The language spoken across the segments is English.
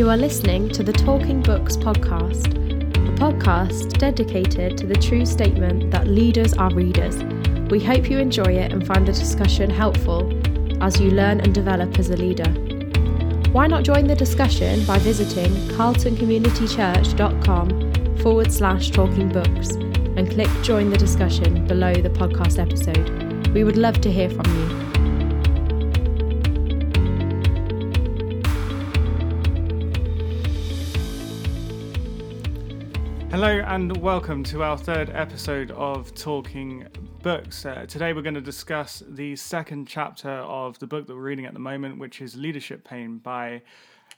You are listening to the Talking Books podcast, a podcast dedicated to the true statement that leaders are readers. We hope you enjoy it and find the discussion helpful as you learn and develop as a leader. Why not join the discussion by visiting carltoncommunitychurch.com forward slash talking books and click join the discussion below the podcast episode. We would love to hear from you. Hello and welcome to our third episode of Talking Books. Uh, today we're going to discuss the second chapter of the book that we're reading at the moment, which is Leadership Pain by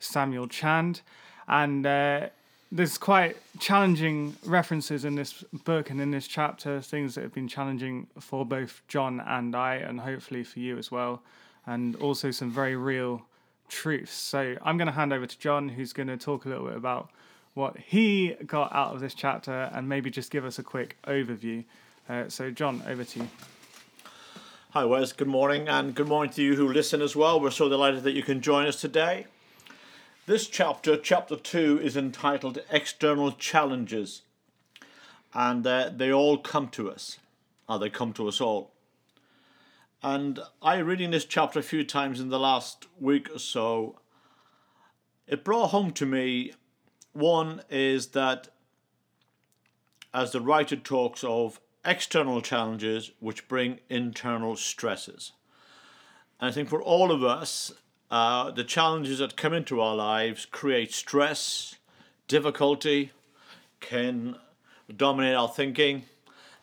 Samuel Chand. And uh, there's quite challenging references in this book and in this chapter, things that have been challenging for both John and I, and hopefully for you as well, and also some very real truths. So I'm going to hand over to John, who's going to talk a little bit about what he got out of this chapter and maybe just give us a quick overview. Uh, so, John, over to you. Hi, Wes. Good morning, and good morning to you who listen as well. We're so delighted that you can join us today. This chapter, chapter 2, is entitled External Challenges, and uh, they all come to us, or they come to us all. And I, reading this chapter a few times in the last week or so, it brought home to me one is that as the writer talks of external challenges which bring internal stresses. And I think for all of us, uh, the challenges that come into our lives create stress, difficulty, can dominate our thinking,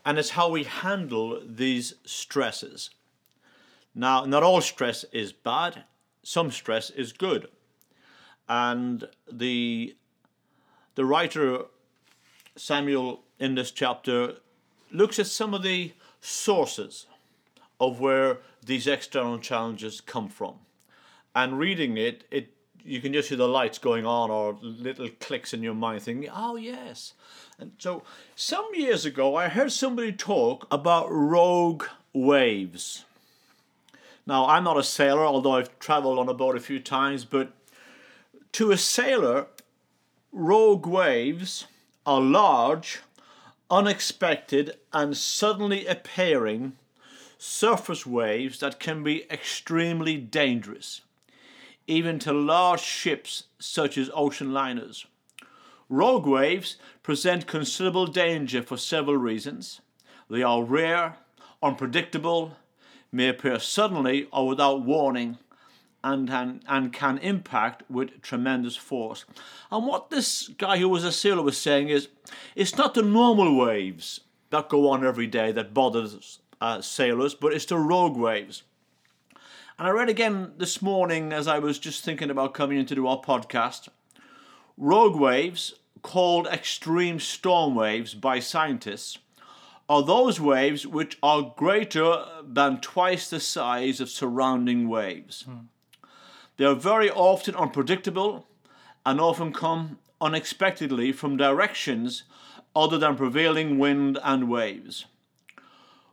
and it's how we handle these stresses. Now, not all stress is bad, some stress is good. And the the writer Samuel in this chapter looks at some of the sources of where these external challenges come from. And reading it, it you can just see the lights going on or little clicks in your mind thinking, oh yes. And so some years ago I heard somebody talk about rogue waves. Now I'm not a sailor, although I've traveled on a boat a few times, but to a sailor, Rogue waves are large, unexpected, and suddenly appearing surface waves that can be extremely dangerous, even to large ships such as ocean liners. Rogue waves present considerable danger for several reasons. They are rare, unpredictable, may appear suddenly or without warning, and, and, and can impact with tremendous force. And what this guy who was a sailor was saying is it's not the normal waves that go on every day that bothers uh, sailors, but it's the rogue waves. And I read again this morning as I was just thinking about coming in to do our podcast. Rogue waves, called extreme storm waves by scientists, are those waves which are greater than twice the size of surrounding waves. Hmm. They are very often unpredictable and often come unexpectedly from directions other than prevailing wind and waves.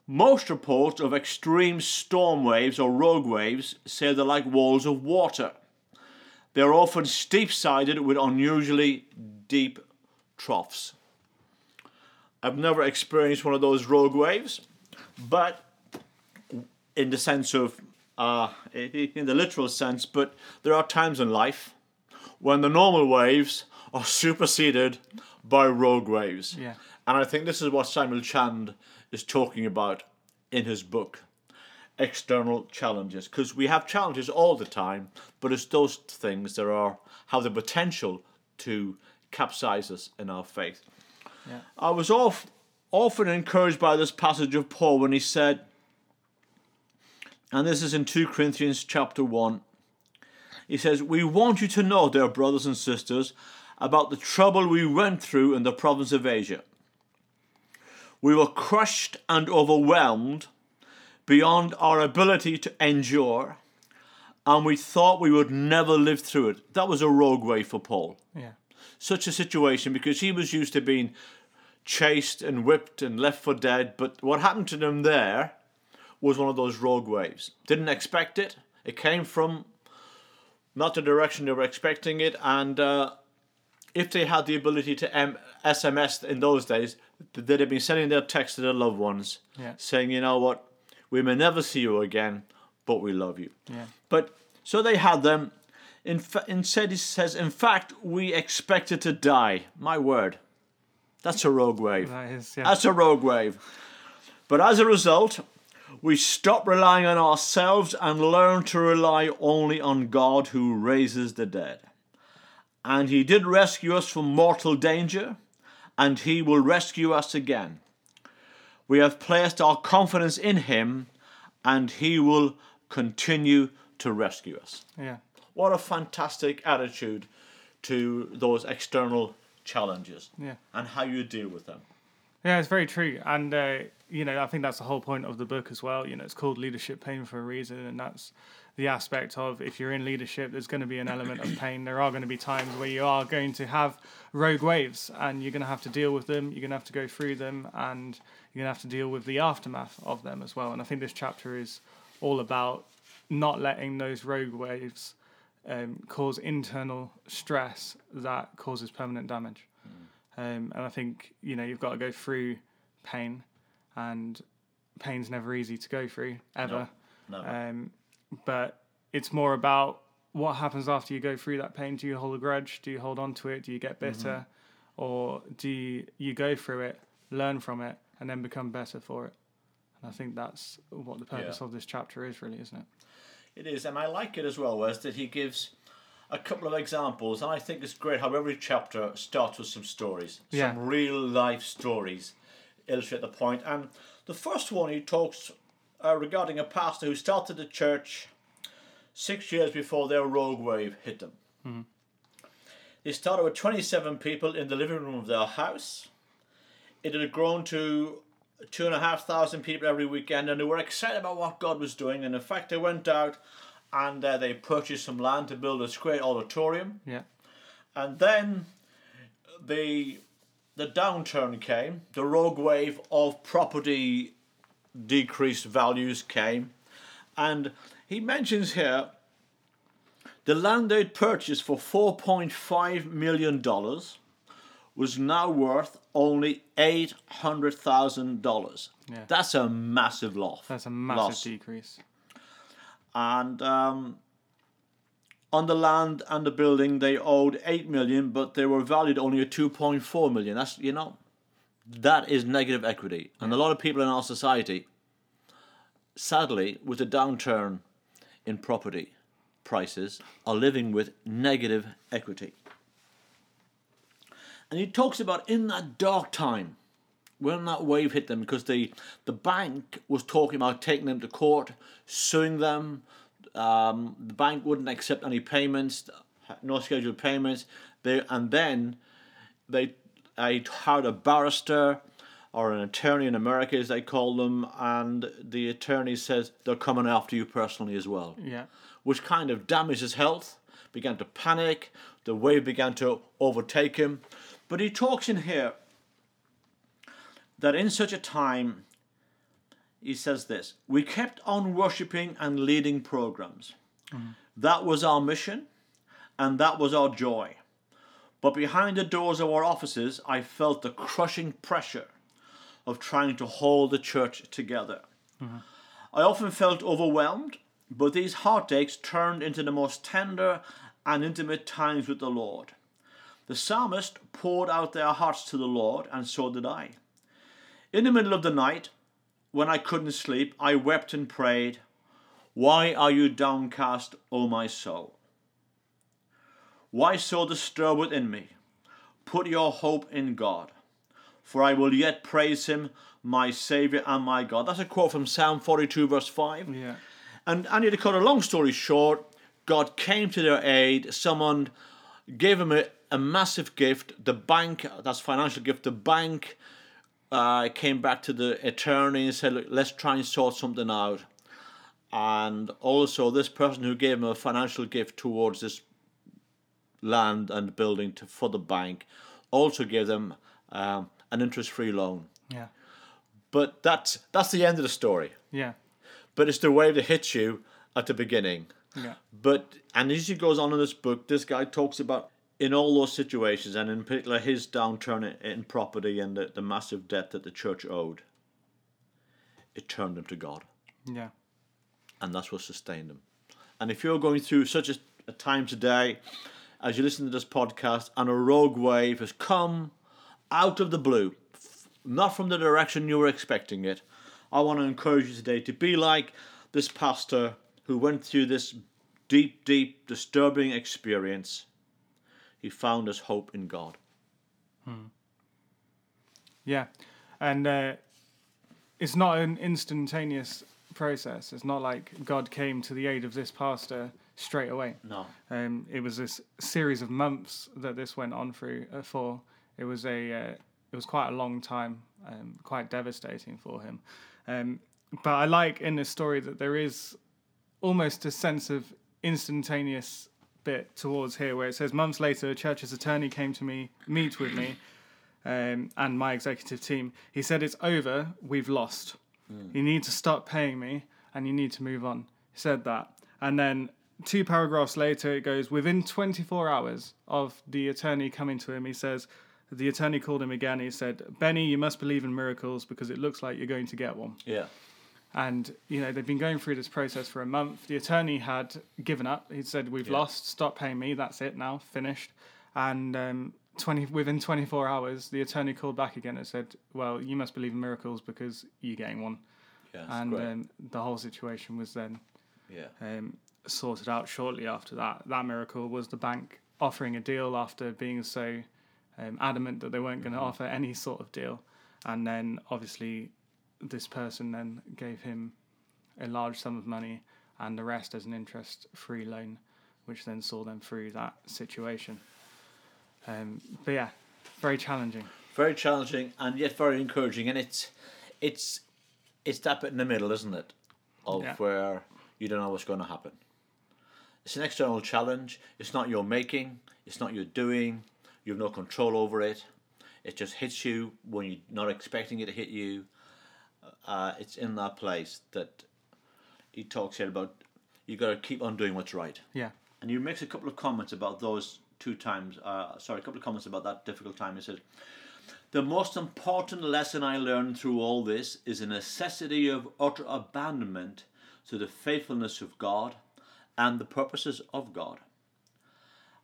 Most reports of extreme storm waves or rogue waves say they're like walls of water. They are often steep sided with unusually deep troughs. I've never experienced one of those rogue waves, but in the sense of uh, in the literal sense, but there are times in life when the normal waves are superseded by rogue waves. Yeah. And I think this is what Samuel Chand is talking about in his book, External Challenges. Because we have challenges all the time, but it's those things that are have the potential to capsize us in our faith. Yeah. I was off, often encouraged by this passage of Paul when he said, and this is in 2 Corinthians chapter 1. He says, We want you to know, dear brothers and sisters, about the trouble we went through in the province of Asia. We were crushed and overwhelmed beyond our ability to endure, and we thought we would never live through it. That was a rogue way for Paul. Yeah. Such a situation because he was used to being chased and whipped and left for dead, but what happened to them there was one of those rogue waves. Didn't expect it. It came from not the direction they were expecting it, and uh, if they had the ability to M- SMS in those days, they'd have been sending their text to their loved ones, Yeah. saying, "You know what, we may never see you again, but we love you." Yeah. But so they had them. In fa- instead, he says, "In fact, we expected to die." My word, that's a rogue wave. That is, yeah. That's a rogue wave. But as a result, we stop relying on ourselves and learn to rely only on God who raises the dead. And He did rescue us from mortal danger, and He will rescue us again. We have placed our confidence in Him, and He will continue to rescue us. yeah. What a fantastic attitude to those external challenges Yeah. and how you deal with them. Yeah, it's very true, and uh, you know, I think that's the whole point of the book as well. You know, it's called leadership pain for a reason, and that's the aspect of if you're in leadership, there's going to be an element of pain. There are going to be times where you are going to have rogue waves, and you're going to have to deal with them. You're going to have to go through them, and you're going to have to deal with the aftermath of them as well. And I think this chapter is all about not letting those rogue waves um, cause internal stress that causes permanent damage. Um, and I think you know you've got to go through pain, and pain's never easy to go through ever. No. Um, but it's more about what happens after you go through that pain. Do you hold a grudge? Do you hold on to it? Do you get bitter, or do you, you go through it, learn from it, and then become better for it? And I think that's what the purpose Yeah. of this chapter is, really, isn't it? It is, and I like it as well, Wes, that he gives a couple of examples, and I think it's great how every chapter starts with some stories, Yeah. some real life stories, illustrate the point. And the first one he talks uh, regarding a pastor who started a church six years before their rogue wave hit them. They started with 27 people in the living room of their house. It had grown to two and a half thousand people every weekend, and they were excited about what God was doing. And in fact, they went out and uh, they purchased some land to build a great auditorium. Yeah, And then the the downturn came. The rogue wave of property decreased values came, and he mentions here the land they'd purchased for four point five million dollars was now worth only eight hundred thousand dollars. Yeah. That's a massive loss. that's a massive loss decrease. And um, on the land and the building they owed 8 million but they were valued only at 2.4 million. That's you know that is negative equity. And a lot of people in our society sadly with the downturn in property prices are living with negative equity. And he talks about in that dark time when that wave hit them because the the bank was talking about taking them to court, suing them. Um, the bank wouldn't accept any payments, no scheduled payments. They and then they I hired a barrister or an attorney in America as they call them, and the attorney says they're coming after you personally as well Yeah, which kind of damaged his health, began to panic, the wave began to overtake him. But he talks in here that in such a time, he says this we kept on worshipping and leading programs. Mm-hmm. That was our mission, and that was our joy. But behind the doors of our offices, I felt the crushing pressure of trying to hold the church together. Mm-hmm. I often felt overwhelmed, but these heartaches turned into the most tender and intimate times with the Lord. The psalmist poured out their hearts to the Lord, and so did I. In the middle of the night, when I couldn't sleep, I wept and prayed, Why are you downcast, O my soul? Why so disturbed within me? Put your hope in God, for I will yet praise him, my Saviour and my God. That's a quote from Psalm 42, verse 5. yeah, And Andy, to cut a long story short, God came to their aid. Someone gave them a, a massive gift. The bank, that's financial gift, the bank uh, came back to the attorney and said, Look, let's try and sort something out. And also, this person who gave him a financial gift towards this land and building to, for the bank also gave them um, an interest free loan. yeah, But that's, that's the end of the story yeah, but it's the way that hits you at the beginning. Yeah. But and as he goes on in this book, this guy talks about in all those situations, and in particular his downturn in, property and the, the massive debt that the church owed. It turned him to God, Yeah. and that's what sustained him. And if you're going through such a, a time today, as you listen to this podcast, and a rogue wave has come out of the blue, not from the direction you were expecting it, I want to encourage you today to be like this pastor who went through this deep, deep, disturbing experience. He found his hope in God. Yeah, and uh, it's not an instantaneous process. It's not like God came to the aid of this pastor straight away. No. Um, it was this series of months that this went on through uh, for. It was a uh, it was quite a long time, um, quite devastating for him. Um, but I like in this story that there is almost a sense of instantaneous bit towards here where it says months later, a church's attorney came to me, meet with me, um, and my executive team. He said, It's over, we've lost. You need to stop paying me and you need to move on. He said that. And then two paragraphs later, it goes, Within 24 hours of the attorney coming to him, he says, the attorney called him again. He said, Benny, you must believe in miracles because it looks like you're going to get one Yeah. And you know they've been going through this process for a month. The attorney had given up. He said, "We've Yeah. lost. Stop paying me. That's it now. Finished." And um, twenty within twenty four hours, the attorney called back again and said, "Well, you must believe in miracles because you're getting one." Yeah. And great. um, the whole situation was then yeah. um, sorted out shortly after that. That miracle was the bank offering a deal after being so um, adamant that they weren't going to offer any sort of deal. And then obviously, this person then gave him a large sum of money and the rest as an interest free loan, which then saw them through that situation. Um, but yeah, very challenging. Very challenging and yet very encouraging. And it's it's it's that bit in the middle, isn't it? Of Yeah. where you don't know what's going to happen. It's an external challenge. It's not your making. It's not your doing. You have no control over it. It just hits you when you're not expecting it to hit you. Uh, it's in that place that he talks here about. You got to keep on doing what's right. Yeah. And he makes a couple of comments about those two times. Uh, sorry, a couple of comments about that difficult time. He says, The most important lesson I learned through all this is the necessity of utter abandonment to the faithfulness of God and the purposes of God.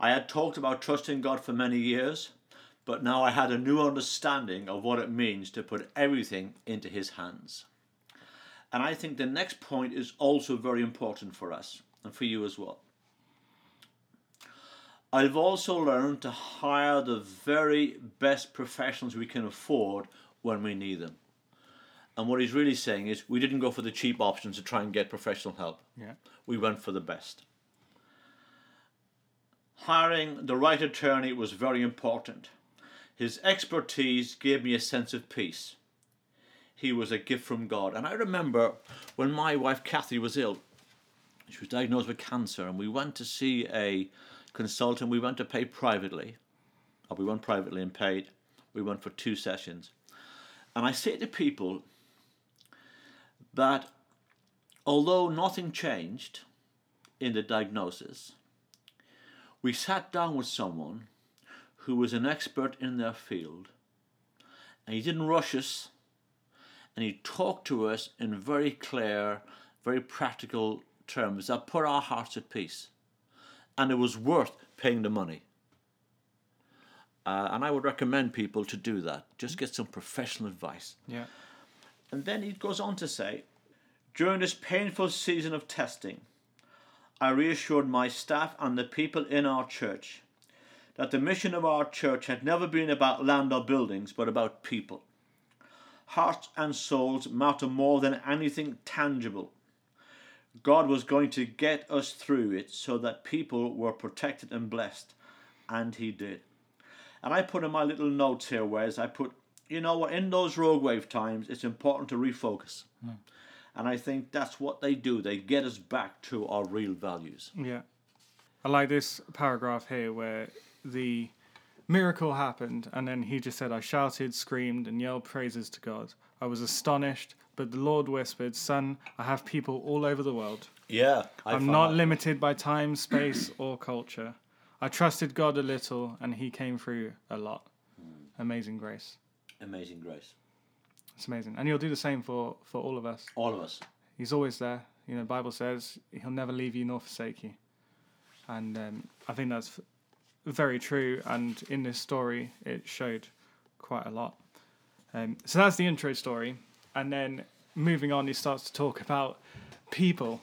I had talked about trusting God for many years, but now I had a new understanding of what it means to put everything into His hands. And I think the next point is also very important for us and for you as well. I've also learned to hire the very best professionals we can afford when we need them. And what he's really saying is we didn't go for the cheap options to try and get professional help. Yeah. We went for the best. Hiring the right attorney was very important. His expertise gave me a sense of peace. He was a gift from God. And I remember when my wife Kathy was ill, she was diagnosed with cancer, and we went to see a consultant. We went to pay privately, or we went privately and paid. We went for two sessions. And I say to people that although nothing changed in the diagnosis, we sat down with someone who was an expert in their field, and he didn't rush us, and he talked to us in very clear, very practical terms that put our hearts at peace. And it was worth paying the money. Uh, and I would recommend people to do that. Just get some professional advice. Yeah. And then he goes on to say, during this painful season of testing, I reassured my staff and the people in our church that the mission of our church had never been about land or buildings, but about people. Hearts and souls matter more than anything tangible. God was going to get us through it so that people were protected and blessed, and He did. And I put in my little notes here, Wes, I put, you know what, in those rogue wave times, it's important to refocus. Hmm. And I think that's what they do. They get us back to our real values. Yeah. I like this paragraph here where the miracle happened and then he just said, I shouted, screamed, and yelled praises to God. I was astonished, But the Lord whispered, Son, I have people all over the world. Yeah. I I'm not that. limited by time, space, or culture. I trusted God a little, and He came through a lot. Amazing grace. Amazing grace. It's amazing. And He'll do the same for, for all of us. All of us. He's always there. You know, Bible says He'll never leave you nor forsake you. And um, I think that's very true. And in this story, it showed quite a lot. Um, so that's the intro story. And then moving on, he starts to talk about people,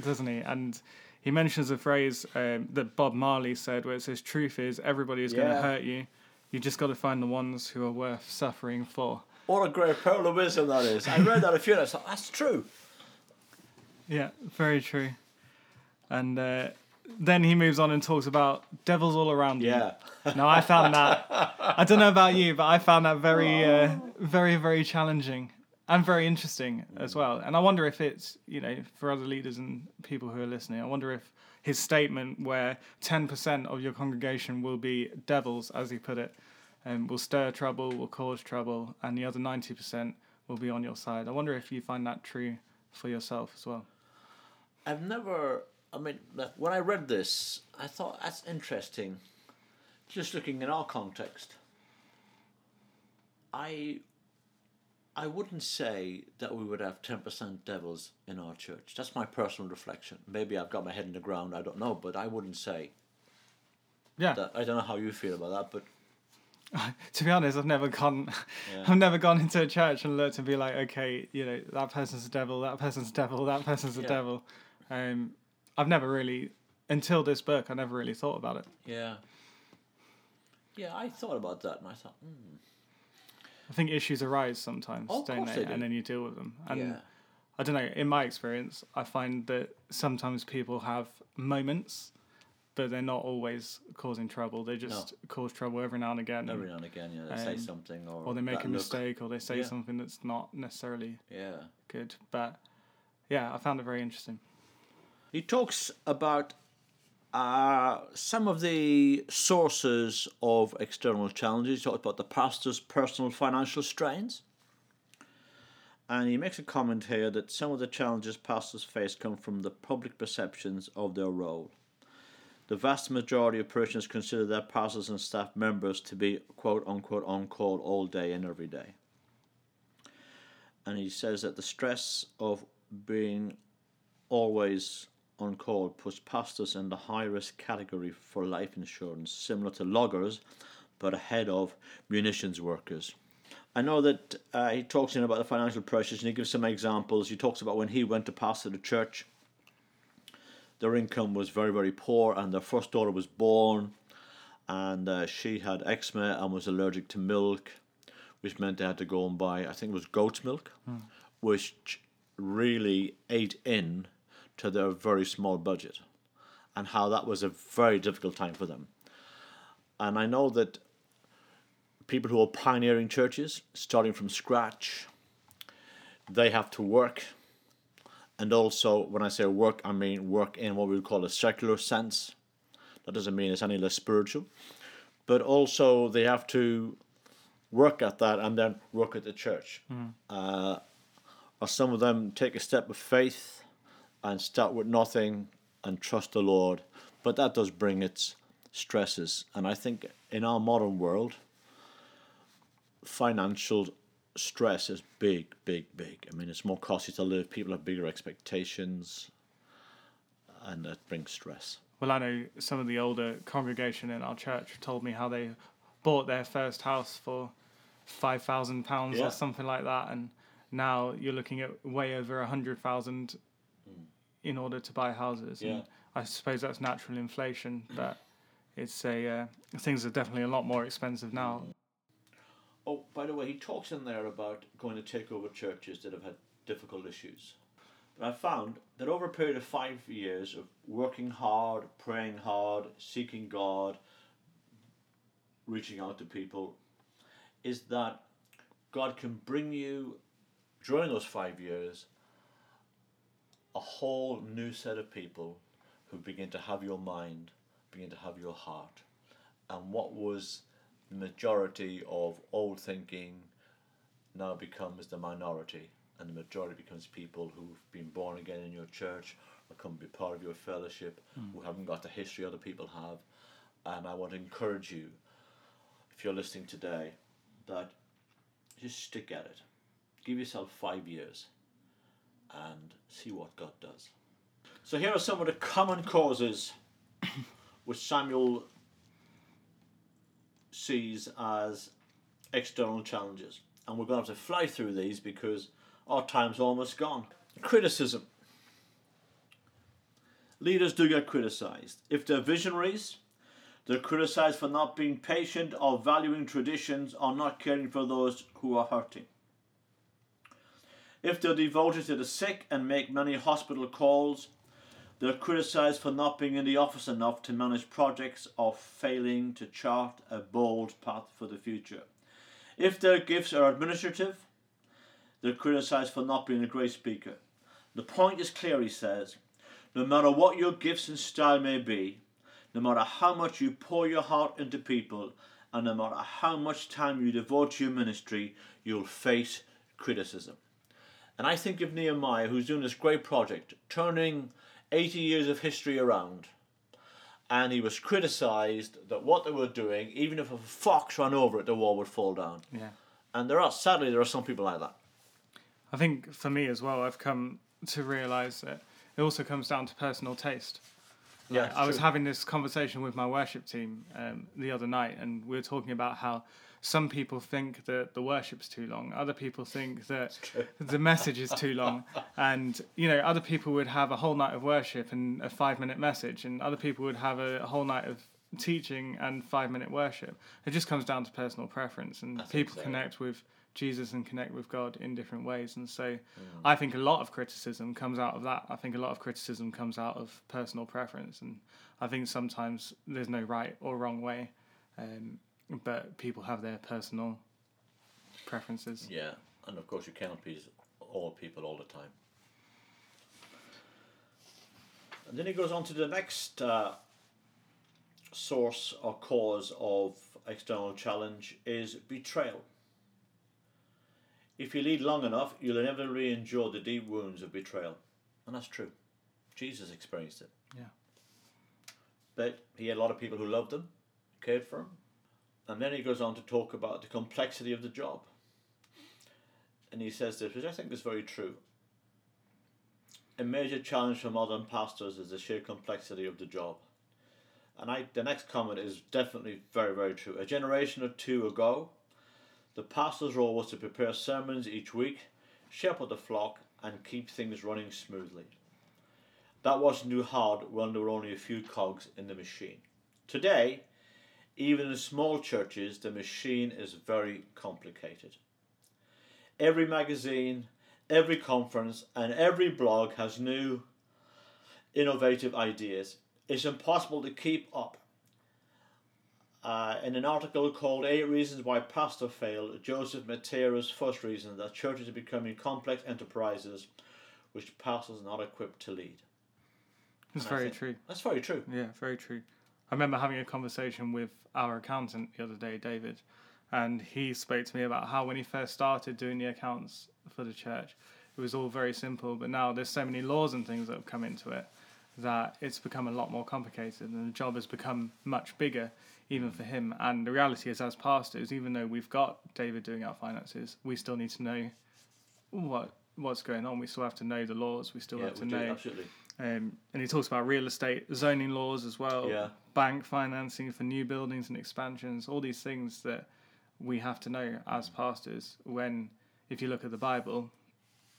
doesn't he? And he mentions a phrase um, that Bob Marley said where it says, Truth is, everybody is going to hurt you. You just got to find the ones who are worth suffering for. What a great pearl of wisdom that is. I read that a few times. That's true. Yeah, very true. And uh, then he moves on and talks about devils all around you. Yeah. Now I found that. I don't know about you, but I found that very, uh, very, very challenging and very interesting as well. And I wonder if it's you know for other leaders and people who are listening. I wonder if his statement, where ten percent of your congregation will be devils, as he put it, um, will stir trouble, will cause trouble, and the other ninety percent will be on your side. I wonder if you find that true for yourself as well. I've never. I mean, when I read this, I thought that's interesting. Just looking in our context, I, I wouldn't say that we would have ten percent devils in our church. That's my personal reflection. Maybe I've got my head in the ground. I don't know, but I wouldn't say Yeah. that. I don't know how you feel about that, but to be honest, I've never gone, Yeah. I've never gone into a church and looked and be like, okay, you know, that person's a devil, that person's a devil, that person's a Yeah. devil. Um, I've never really, until this book, I never really thought about it. yeah, yeah. I thought about that, and I thought, hmm, I think issues arise sometimes, Oh, don't they? they. And then you deal with them. And yeah, I don't know. In my experience, I find that sometimes people have moments, but they're not always causing trouble. They just cause trouble every now and again, every and- now and again, yeah, they say Um, something or or they make a look. mistake, or they say Yeah. something that's not necessarily Yeah. good. But yeah, I found it very interesting. He talks about uh, some of the sources of external challenges. He talks about the pastor's personal financial strains. And he makes a comment here that some of the challenges pastors face come from the public perceptions of their role. The vast majority of parishioners consider their pastors and staff members to be quote unquote on call all day and every day. And he says that the stress of being always on call puts pastors in the high risk category for life insurance, similar to loggers, but ahead of munitions workers. I know that uh, he talks in about the financial pressures and he gives some examples. He talks about when he went to pastor the church, their income was very, very poor, and their first daughter was born, and uh, she had eczema and was allergic to milk, which meant they had to go and buy, I think it was goat's milk, which really ate in to their very small budget, and how that was a very difficult time for them. And I know that people who are pioneering churches, starting from scratch, they have to work. And also, when I say work, I mean work in what we would call a secular sense. That doesn't mean it's any less spiritual. But also, they have to work at that and then work at the church. Uh, or some of them take a step of faith and start with nothing and trust the Lord. But that does bring its stresses. And I think in our modern world, financial stress is big, big, big. I mean, it's more costly to live. People have bigger expectations, and that brings stress. Well, I know some of the older congregation in our church told me how they bought their first house for five thousand pounds or something like that, and now you're looking at way over a hundred thousand in order to buy houses. Yeah. And I suppose that's natural inflation, but it's a uh, things are definitely a lot more expensive now. Oh, by the way, he talks in there about going to take over churches that have had difficult issues. But I found that over a period of five years of working hard, praying hard, seeking God, reaching out to people, is that God can bring you, during those five years, a whole new set of people who begin to have your mind, begin to have your heart. And what was the majority of old thinking now becomes the minority and the majority becomes people who've been born again in your church or come be part of your fellowship hmm. who haven't got the history other people have. And I want to encourage you, if you're listening today, that just stick at it. Give yourself five years and see what God does. So here are some of the common causes which Samuel sees as external challenges. And we're going to have to fly through these because our time's almost gone. Criticism. Leaders do get criticized. If they're visionaries, they're criticized for not being patient or valuing traditions or not caring for those who are hurting. If they're devoted to the sick and make many hospital calls, they're criticized for not being in the office enough to manage projects or failing to chart a bold path for the future. If their gifts are administrative, they're criticized for not being a great speaker. The point is clear, he says. No matter what your gifts and style may be, no matter how much you pour your heart into people, and no matter how much time you devote to your ministry, you'll face criticism. And I think of Nehemiah, who's doing this great project, turning 80 years of history around. And he was criticized that what they were doing, even if a fox ran over it, the wall would fall down. Yeah. And there are, sadly, there are some people like that. I think for me as well, I've come to realise that it also comes down to personal taste. Yeah, I was having this conversation with my worship team um, the other night, and we were talking about how some people think that the worship's too long, other people think that the message is too long, and you know, other people would have a whole night of worship and a five-minute message, and other people would have a whole night of teaching and five-minute worship. It just comes down to personal preference, and people so. connect with Jesus and connect with God in different ways. And so I think a lot of criticism comes out of that. I think a lot of criticism comes out of personal preference. And I think sometimes there's no right or wrong way, um, but people have their personal preferences. Yeah, and of course you cannot please all people all the time. And then he goes on to the next uh, source or cause of external challenge is betrayal. If you lead long enough, you'll inevitably endure the deep wounds of betrayal. And that's true. Jesus experienced it. Yeah. But he had a lot of people who loved him, cared for him. And then he goes on to talk about the complexity of the job. And he says this, which I think is very true. A major challenge for modern pastors is the sheer complexity of the job. And I, the next comment is definitely very, very true. A generation or two ago, the pastor's role was to prepare sermons each week, shepherd the flock, and keep things running smoothly. That wasn't too hard when there were only a few cogs in the machine. Today, even in small churches, the machine is very complicated. Every magazine, every conference, and every blog has new, innovative ideas. It's impossible to keep up. Uh, in an article called Eight Reasons Why Pastor Failed, Joseph Mattera's first reason that churches are becoming complex enterprises which pastors are not equipped to lead. It's And very true. That's very true. Yeah, very true. I remember having a conversation with our accountant the other day, David, and he spoke to me about how when he first started doing the accounts for the church, it was all very simple, but now there's so many laws and things that have come into it that it's become a lot more complicated and the job has become much bigger even for him. And the reality is as pastors, even though we've got David doing our finances, we still need to know what what's going on. We still have to know the laws. We still Yeah, have to do, know absolutely. Um, and he talks about real estate zoning laws as well, Yeah. bank financing for new buildings and expansions, all these things that we have to know as pastors. When, if you look at the Bible,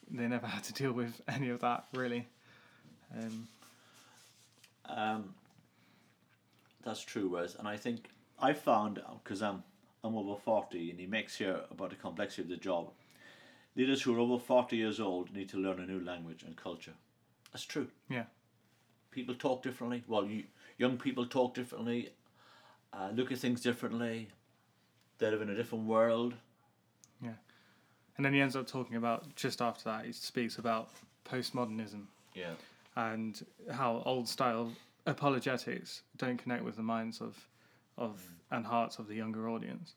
they never had to deal with any of that really. Um, Um, that's true, Wes. And I think I found because I'm I'm over forty, and he makes here about the complexity of the job. Leaders who are over forty years old need to learn a new language and culture. That's true. yeah, People talk differently. Well, you, young people talk differently, uh, look at things differently. They live in a different world. Yeah. And then he ends up talking about just after that. He speaks about postmodernism Yeah. and how old style apologetics don't connect with the minds of of and hearts of the younger audience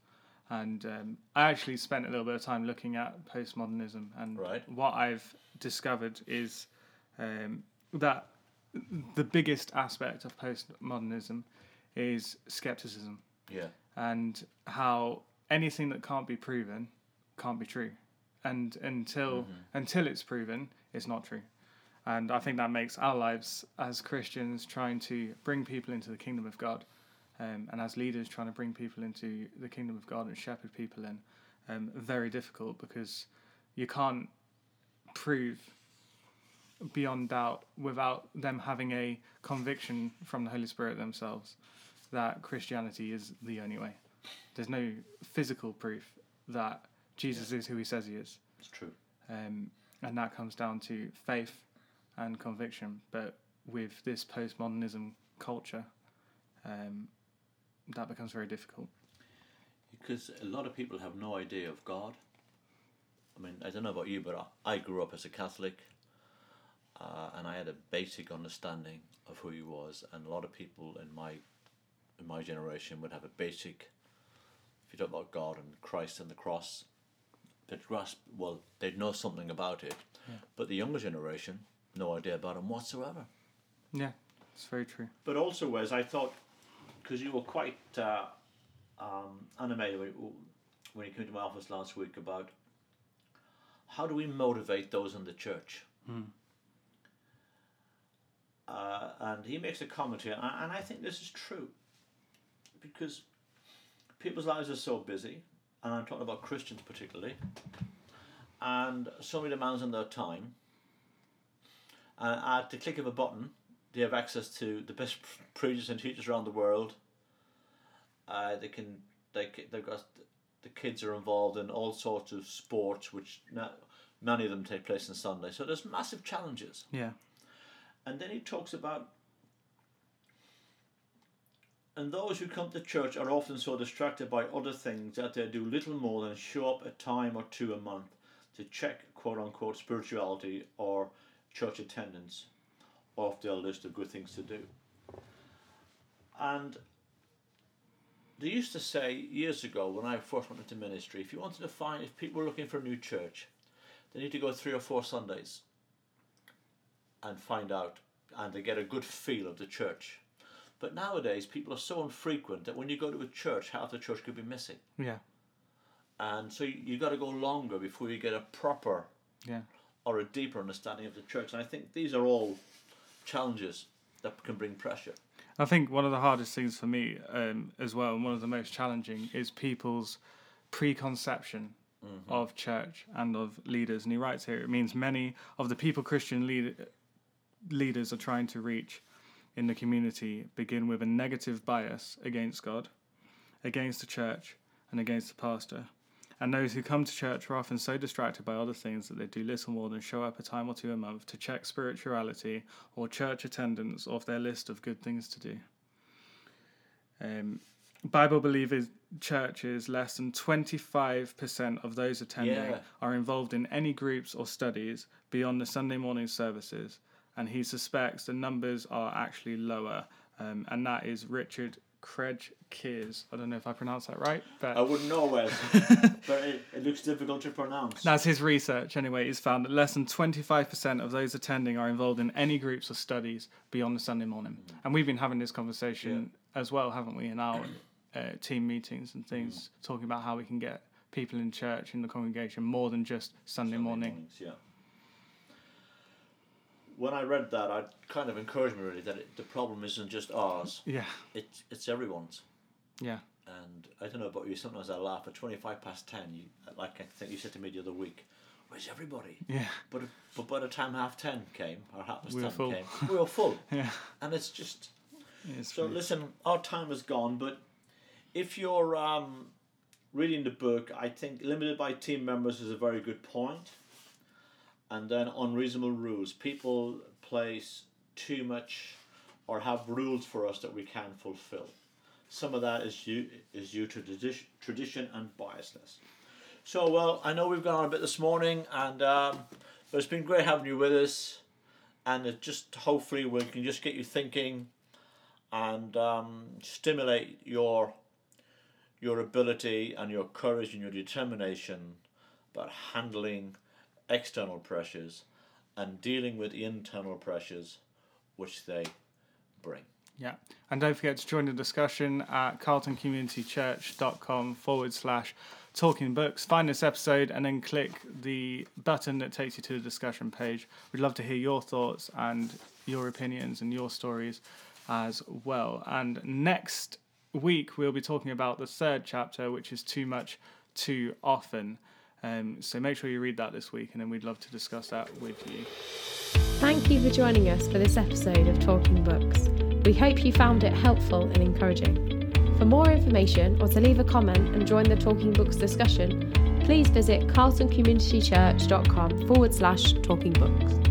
And um, I actually spent a little bit of time looking at postmodernism, and Right. what I've discovered is um, that the biggest aspect of postmodernism is skepticism. Yeah. and how anything that can't be proven can't be true. And until until it's proven it's not true. And i think that makes our lives as christians trying to bring people into the kingdom of god um, and as leaders trying to bring people into the kingdom of god and shepherd people in um, very difficult because you can't prove beyond doubt without them having a conviction from the holy spirit themselves that christianity is the only way there's no physical proof that Jesus is who he says he is. It's true. Um, and that comes down to faith and conviction. But with this postmodernism culture, um, that becomes very difficult. Because a lot of people have no idea of God. I mean, I don't know about you, but I, I grew up as a Catholic, uh, and I had a basic understanding of who He was. And a lot of people in my in my generation would have a basic. If you talk about God and Christ and the cross, they'd grasp well, they'd know something about it. But the younger generation, no idea about Him whatsoever. Yeah, it's very true. But also, Wes, I thought because you were quite uh, um, animated when, when you came to my office last week about how do we motivate those in the church. Uh, and he makes a comment here, and and I think this is true because people's lives are so busy, and I'm talking about Christians particularly, and so many demands on their time. And at the click of a button, they have access to the best preachers and teachers around the world. Uh, they can they they've got the kids are involved in all sorts of sports, which na many of them take place on Sunday. So there's massive challenges. Yeah, And then he talks about, and those who come to church are often so distracted by other things that they do little more than show up a time or two a month to check quote unquote spirituality or church attendance off their list of good things to do. And they used to say years ago when I first went into ministry, if you wanted to find, if people were looking for a new church, they need to go three or four Sundays and find out and to get a good feel of the church. But nowadays, people are so infrequent that when you go to a church, half the church could be missing. yeah, And so you, you got to go longer before you get a proper yeah. or a deeper understanding of the church. And I think these are all challenges that can bring pressure. I think one of the hardest things for me um, as well, and one of the most challenging, is people's preconception of church and of leaders. And he writes here, it means many of the people Christian lead- leaders are trying to reach in the community begin with a negative bias against God, against the church, and against the pastor. And those who come to church are often so distracted by other things that they do little more than show up a time or two a month to check spirituality or church attendance off their list of good things to do. Um, Bible believers churches, less than 25% of those attending Yeah. are involved in any groups or studies beyond the Sunday morning services. And he suspects the numbers are actually lower. Um, and that is Richard Craig Kears. I don't know if I pronounced that right, but I wouldn't know, Wes, but it, it looks difficult to pronounce. that's his research anyway. He's found that less than 25% of those attending are involved in any groups or studies beyond the Sunday morning. And we've been having this conversation as well, haven't we, in our uh, team meetings and things, talking about how we can get people in church, in the congregation, more than just Sunday, Sunday morning. mornings, yeah. When I read that, I kind of encouraged me really that it, the problem isn't just ours; Yeah, it's it's everyone's. yeah, And I don't know about you. Sometimes I laugh at twenty five past ten. You like I think you said to me the other week, "Where's everybody?" yeah, But but by the time half ten came or half past We ten full. came, we were full. yeah. And it's just It's so. true. Listen, our time is gone. But if you're um, reading the book, I think limited by team members is a very good point. And then unreasonable rules. People place too much or have rules for us that we can fulfill. Some of that is due, is due to tradi- tradition and biasness. So, well, I know we've gone on a bit this morning, and um, but it's been great having you with us. And it just hopefully we can just get you thinking and um, stimulate your your ability and your courage and your determination about handling external pressures and dealing with internal pressures which they bring. Yeah. And don't forget to join the discussion at carltoncommunitychurch.com forward slash talking books. Find this episode and then click the button that takes you to the discussion page. We'd love to hear your thoughts and your opinions and your stories as well. And next week, we'll be talking about the third chapter, which is Too Much Too Often. Um, so make sure you read that this week, and then we'd love to discuss that with you. Thank you for joining us for this episode of Talking Books. We hope you found it helpful and encouraging. For more information or to leave a comment and join the Talking Books discussion, please visit carltoncommunitychurch.com forward slash talking books.